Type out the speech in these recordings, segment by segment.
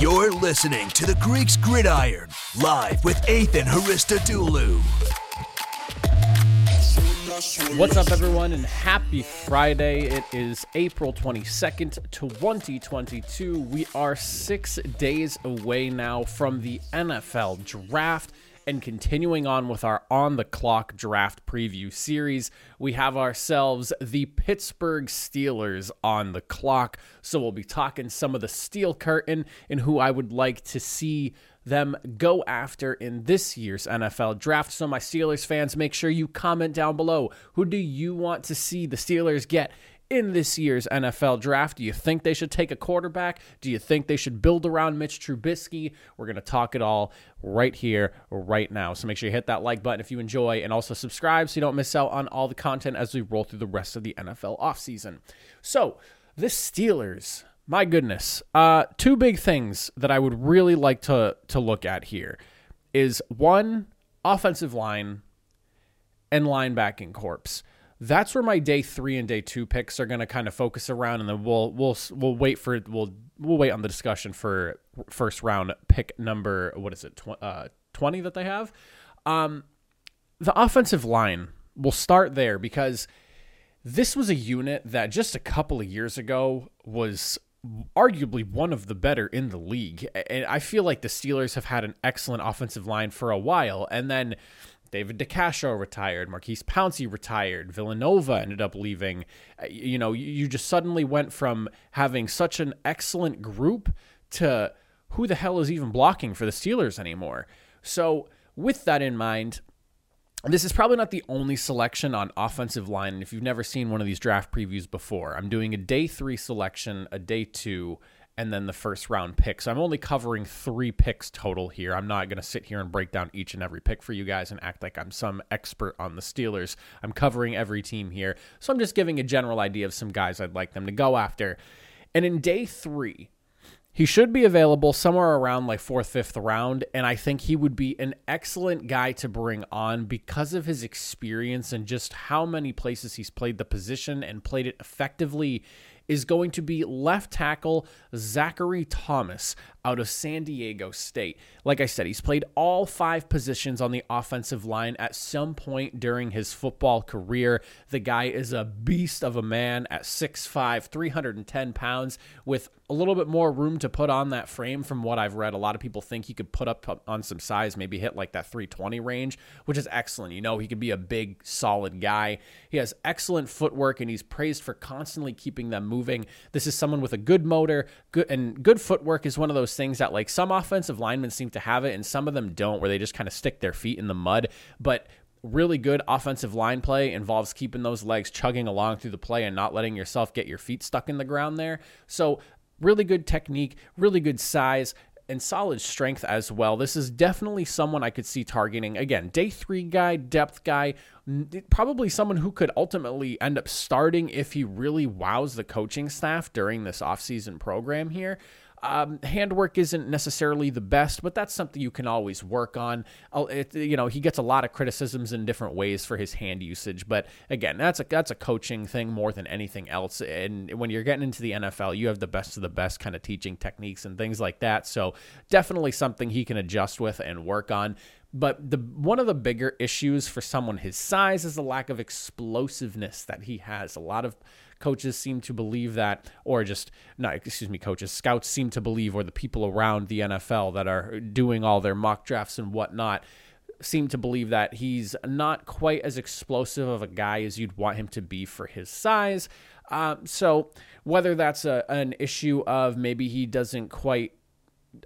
You're listening to the Greeks Gridiron, live with Ethan Haristodoulou. What's up, everyone, and happy Friday. It is April 22nd, 2022. We are six days away now from the NFL draft. And continuing on with our on the clock draft preview series, we have ourselves the Pittsburgh Steelers on the clock. So we'll be talking some of the steel curtain and who I would like to see them go after in this year's NFL draft. So, my Steelers fans, make sure you comment down below. Who do you want to see the Steelers get in this year's NFL draft. Do you think they should take a quarterback? Do you think they should build around Mitch Trubisky? We're going to talk it all right here, right now. So make sure you hit that like button if you enjoy and also subscribe so you don't miss out on all the content as we roll through the rest of the NFL offseason. So, the Steelers, my goodness, uh, two big things that I would really like to, to look at here is one, offensive line and linebacking corpse that's where my day three and day two picks are going to kind of focus around, and then we'll we'll we'll wait for we'll we'll wait on the discussion for first round pick number what is it tw- uh, twenty that they have. Um, the offensive line will start there because this was a unit that just a couple of years ago was arguably one of the better in the league, and I feel like the Steelers have had an excellent offensive line for a while, and then David DeCastro retired, Maurkice Pouncey retired, Villanueva ended up leaving. Uh, you know, you just suddenly went from having such an excellent group to who the hell is even blocking for the Steelers anymore? So, with that in mind, this is probably not the only selection on offensive line. And if you've never seen one of these draft previews before, I'm doing a day three selection, a day two, and then the first round pick. So I'm only covering three picks total here. I'm not going to sit here and break down each and every pick for you guys and act like I'm some expert on the Steelers. I'm covering every team here. So I'm just giving a general idea of some guys I'd like them to go after. And in day three, he should be available somewhere around like fourth, fifth round. And I think he would be an excellent guy to bring on because of his experience and just how many places he's played the position and played it effectively is going to be left tackle Zachary Thomas out of San Diego State. Like I said, he's played all five positions on the offensive line at some point during his football career. The guy is a beast of a man at 6'5, 310 pounds, with a little bit more room to put on that frame from what I've read. A lot of people think he could put up on some size, maybe hit like that 320 range, which is excellent. You know, he could be a big, solid guy. He has excellent footwork and he's praised for constantly keeping them moving. This is someone with a good motor, good and good footwork is one of those things that like some offensive linemen seem to have it and some of them don't, where they just kind of stick their feet in the mud. But really good offensive line play involves keeping those legs chugging along through the play and not letting yourself get your feet stuck in the ground there. So, really good technique, really good size, and solid strength as well. This is definitely someone I could see targeting. Again, day three guy, depth guy, probably someone who could ultimately end up starting if he really wows the coaching staff during this offseason program here. Um, handwork isn't necessarily the best, but that's something you can always work on. It, you know, he gets a lot of criticisms in different ways for his hand usage, but again, that's a that's a coaching thing more than anything else. And when you're getting into the NFL, you have the best of the best kind of teaching techniques and things like that. So definitely something he can adjust with and work on. But the one of the bigger issues for someone his size is the lack of explosiveness that he has. A lot of coaches seem to believe that, or just not, excuse me, coaches, scouts seem to believe, or the people around the NFL that are doing all their mock drafts and whatnot seem to believe that he's not quite as explosive of a guy as you'd want him to be for his size. Um, so whether that's a, an issue of maybe he doesn't quite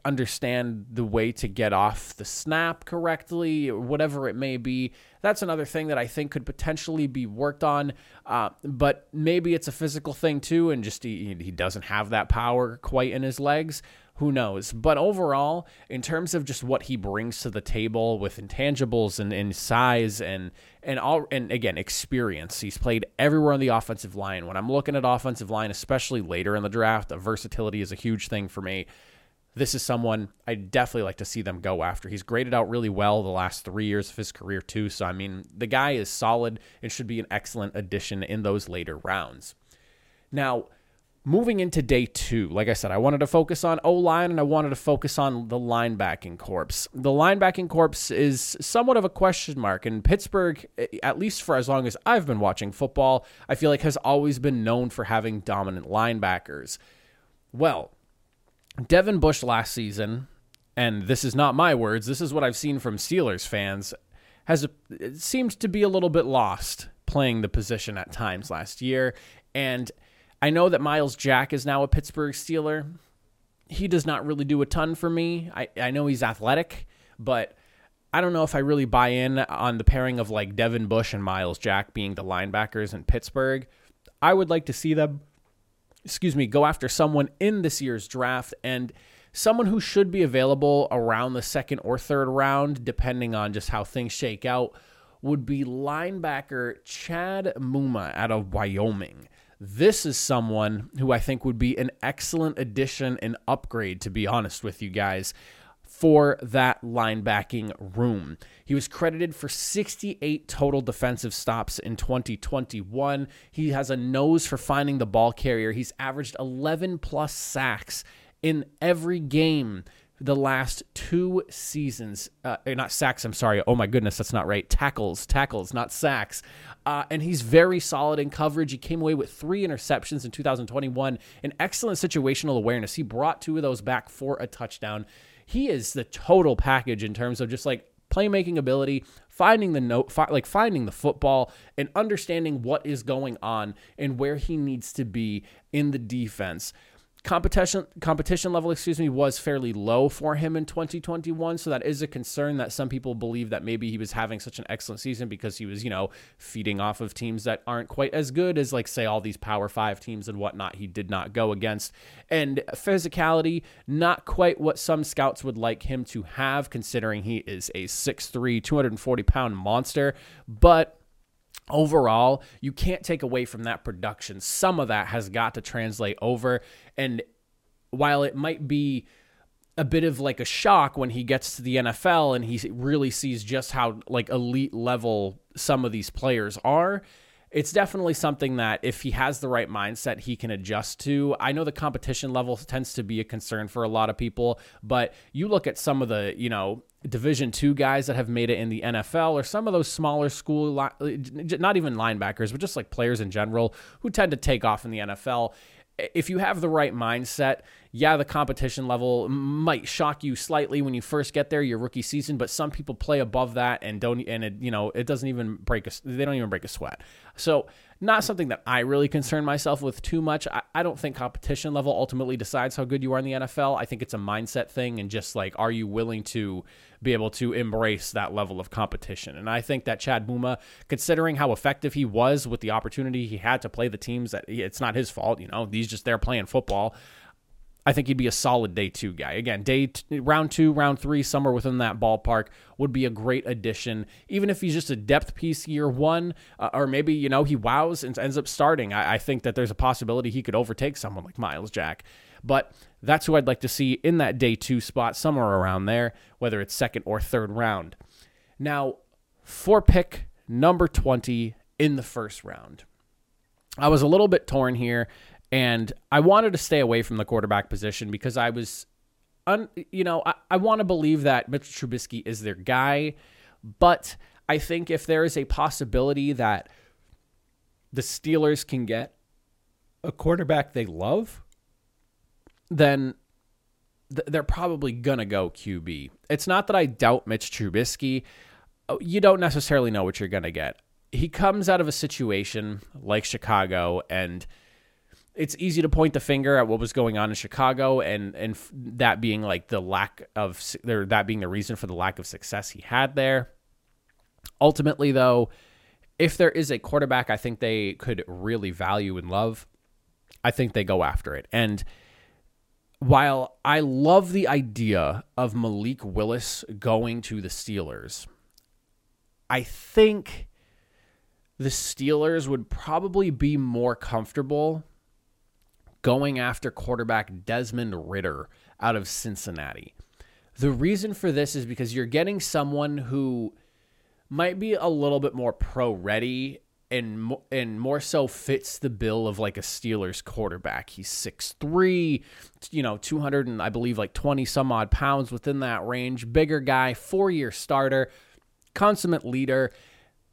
understand the way to get off the snap correctly, whatever it may be. That's another thing that I think could potentially be worked on. Uh, but maybe it's a physical thing too, and just he, he doesn't have that power quite in his legs. Who knows? But overall, in terms of just what he brings to the table with intangibles and, and size and and all and again experience, he's played everywhere on the offensive line. When I'm looking at offensive line, especially later in the draft, versatility is a huge thing for me this is someone I definitely like to see them go after. He's graded out really well the last three years of his career, too. So, I mean, the guy is solid and should be an excellent addition in those later rounds. Now, moving into day two, like I said, I wanted to focus on O line and I wanted to focus on the linebacking corpse. The linebacking corpse is somewhat of a question mark, and Pittsburgh, eh, at least for as long as I've been watching football, I feel like has always been known for having dominant linebackers. Well, Devin Bush last season, and this is not my words, this is what I've seen from Steelers fans, has seemed to be a little bit lost playing the position at times last year. And I know that Myles Jack is now a Pittsburgh Steeler. He does not really do a ton for me. I, I know he's athletic, but I don't know if I really buy in on the pairing of like Devin Bush and Myles Jack being the linebackers in Pittsburgh. I would like to see them, excuse me, go after someone in this year's draft and someone who should be available around the second or third round, depending on just how things shake out, would be linebacker Chad Muma out of Wyoming. This is someone who I think would be an excellent addition and upgrade, to be honest with you guys, for that linebacking room. He was credited for 68 total defensive stops in 2021. He has a nose for finding the ball carrier. He's averaged 11 plus sacks in every game the last two seasons. Uh, eh, not sacks, I'm sorry. Oh my goodness, that's not right. Tackles, tackles, not sacks. Uh, and he's very solid in coverage. He came away with three interceptions in 2021, an excellent situational awareness. He brought two of those back for a touchdown. He is the total package in terms of just like playmaking ability, finding the note, fi- like finding the football, and understanding what is going on and where he needs to be in the defense competition competition level excuse me was fairly low for him in 2021 so that is a concern that some people believe that maybe he was having such an excellent season because he was you know feeding off of teams that aren't quite as good as like say all these power five teams and whatnot he did not go against. And physicality not quite what some scouts would like him to have considering he is a 6'3 240 pound monster. But overall, you can't take away from that production. Some of that has got to translate over. And while it might be a bit of like a shock when he gets to the NFL and he really sees just how like elite level some of these players are, it's definitely something that if he has the right mindset, he can adjust to. I know the competition level tends to be a concern for a lot of people, but you look at some of the, you know, division two guys that have made it in the NFL or some of those smaller school not even linebackers but just like players in general who tend to take off in the NFL if you have the right mindset, yeah, the competition level might shock you slightly when you first get there, your rookie season, but some people play above that and don't, and it, you know, it doesn't even break a, they don't even break a sweat. So, not something that I really concern myself with too much. I, I don't think competition level ultimately decides how good you are in the NFL. I think it's a mindset thing and just like, are you willing to be able to embrace that level of competition? And I think that Chad Muma, considering how effective he was with the opportunity he had to play the teams that it's not his fault, you know, he's just there playing football. I think he'd be a solid day two guy. Again, day t- round two, round three, somewhere within that ballpark would be a great addition. Even if he's just a depth piece year one, uh, or maybe you know he wows and ends up starting. I, I think that there's a possibility he could overtake someone like Myles Jack. But that's who I'd like to see in that day two spot, somewhere around there, whether it's second or third round. Now, for pick number 20 in the first round. I was a little bit torn here and I wanted to stay away from the quarterback position because I was, un, you know, I, I want to believe that Mitchell Trubisky is their guy. But I think if there is a possibility that the Steelers can get a quarterback they love, then th- they're probably going to go QB. It's not that I doubt Mitch Trubisky. Oh, you don't necessarily know what you're going to get. He comes out of a situation like Chicago and – it's easy to point the finger at what was going on in Chicago and and that being like the lack of there that being the reason for the lack of success he had there. Ultimately though, if there is a quarterback I think they could really value and love, I think they go after it. And while I love the idea of Malik Willis going to the Steelers, I think the Steelers would probably be more comfortable going after quarterback Desmond Ridder out of Cincinnati. The reason for this is because you're getting someone who might be a little bit more pro ready and and more so fits the bill of like a Steelers quarterback. He's 6'3, you know, 200 and I believe like 20 some odd pounds within that range. Bigger guy, four-year starter, consummate leader.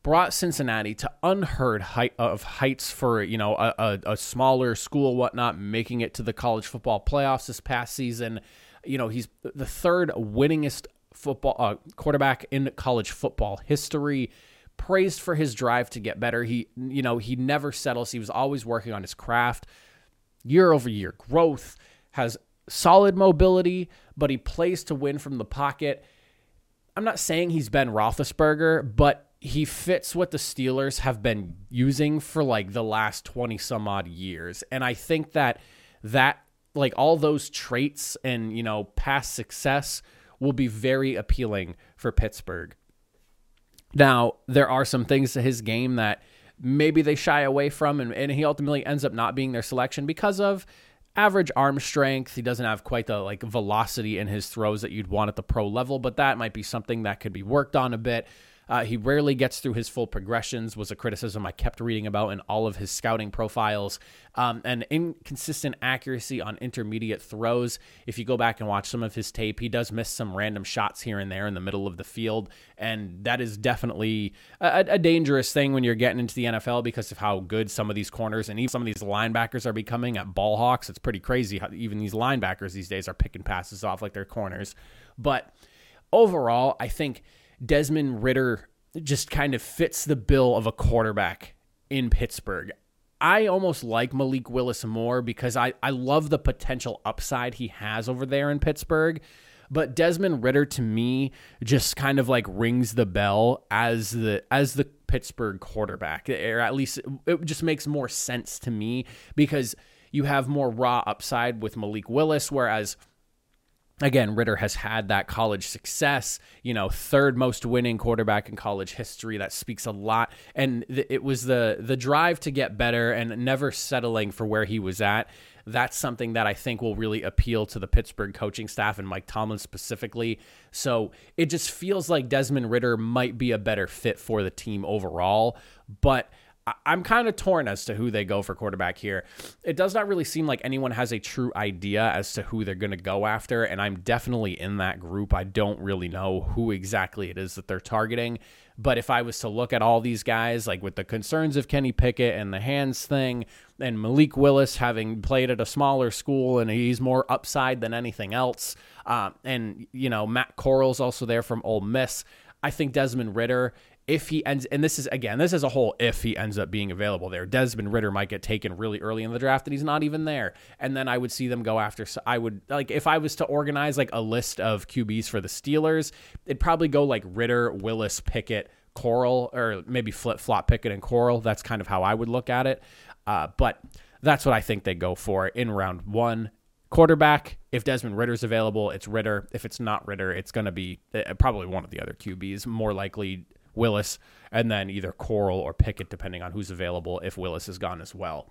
Brought Cincinnati to unheard height of heights for you know a, a, a smaller school, whatnot, making it to the college football playoffs this past season. You know he's the third winningest football uh, quarterback in college football history praised for his drive to get better. He, you know, he never settles. He was always working on his craft. Year over year growth, has solid mobility, but he plays to win from the pocket. I'm not saying he's Ben Roethlisberger, but he fits what the Steelers have been using for like the last 20 some odd years. And I think that that like all those traits and, you know, past success will be very appealing for Pittsburgh. Now, there are some things to his game that maybe they shy away from, and, and he ultimately ends up not being their selection because of average arm strength. He doesn't have quite the like velocity in his throws that you'd want at the pro level, but that might be something that could be worked on a bit. Uh, he rarely gets through his full progressions, was a criticism I kept reading about in all of his scouting profiles. Um, and inconsistent accuracy on intermediate throws. If you go back and watch some of his tape, he does miss some random shots here and there in the middle of the field. And that is definitely a, a dangerous thing when you're getting into the NFL because of how good some of these corners and even some of these linebackers are becoming at ball hawks. It's pretty crazy how even these linebackers these days are picking passes off like they're corners. But overall, I think Desmond Ridder just kind of fits the bill of a quarterback in Pittsburgh. I almost like Malik Willis more because I, I love the potential upside he has over there in Pittsburgh. But Desmond Ridder to me just kind of like rings the bell as the as the Pittsburgh quarterback, or at least it just makes more sense to me because you have more raw upside with Malik Willis, whereas again, Ridder has had that college success, you know, third most winning quarterback in college history. That speaks a lot. And th- it was the the drive to get better and never settling for where he was at. That's something that I think will really appeal to the Pittsburgh coaching staff and Mike Tomlin specifically. So it just feels like Desmond Ridder might be a better fit for the team overall. But I'm kind of torn as to who they go for quarterback here. It does not really seem like anyone has a true idea as to who they're going to go after, and I'm definitely in that group. I don't really know who exactly it is that they're targeting. But if I was to look at all these guys, like with the concerns of Kenny Pickett and the hands thing, and Malik Willis having played at a smaller school and he's more upside than anything else, uh, and you know Matt Corral's also there from Ole Miss. I think Desmond Ridder if he ends, and this is again, this is a whole if he ends up being available there. Desmond Ridder might get taken really early in the draft, and he's not even there. And then I would see them go after. I would like if I was to organize like a list of QBs for the Steelers, it'd probably go like Ridder, Willis, Pickett, Corral, or maybe flip flop Pickett and Corral. That's kind of how I would look at it. Uh, but that's what I think they go for in round one. Quarterback, if Desmond Ridder's available, it's Ridder. If it's not Ridder, it's going to be uh, probably one of the other QBs. More likely Willis, and then either Corral or Pickett, depending on who's available if Willis is gone as well.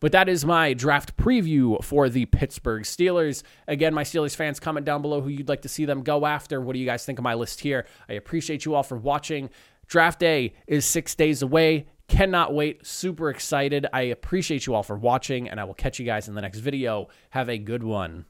But that is my draft preview for the Pittsburgh Steelers. Again, my Steelers fans, comment down below who you'd like to see them go after. What do you guys think of my list here? I appreciate you all for watching. Draft day is six days away. Cannot wait. Super excited. I appreciate you all for watching, and I will catch you guys in the next video. Have a good one.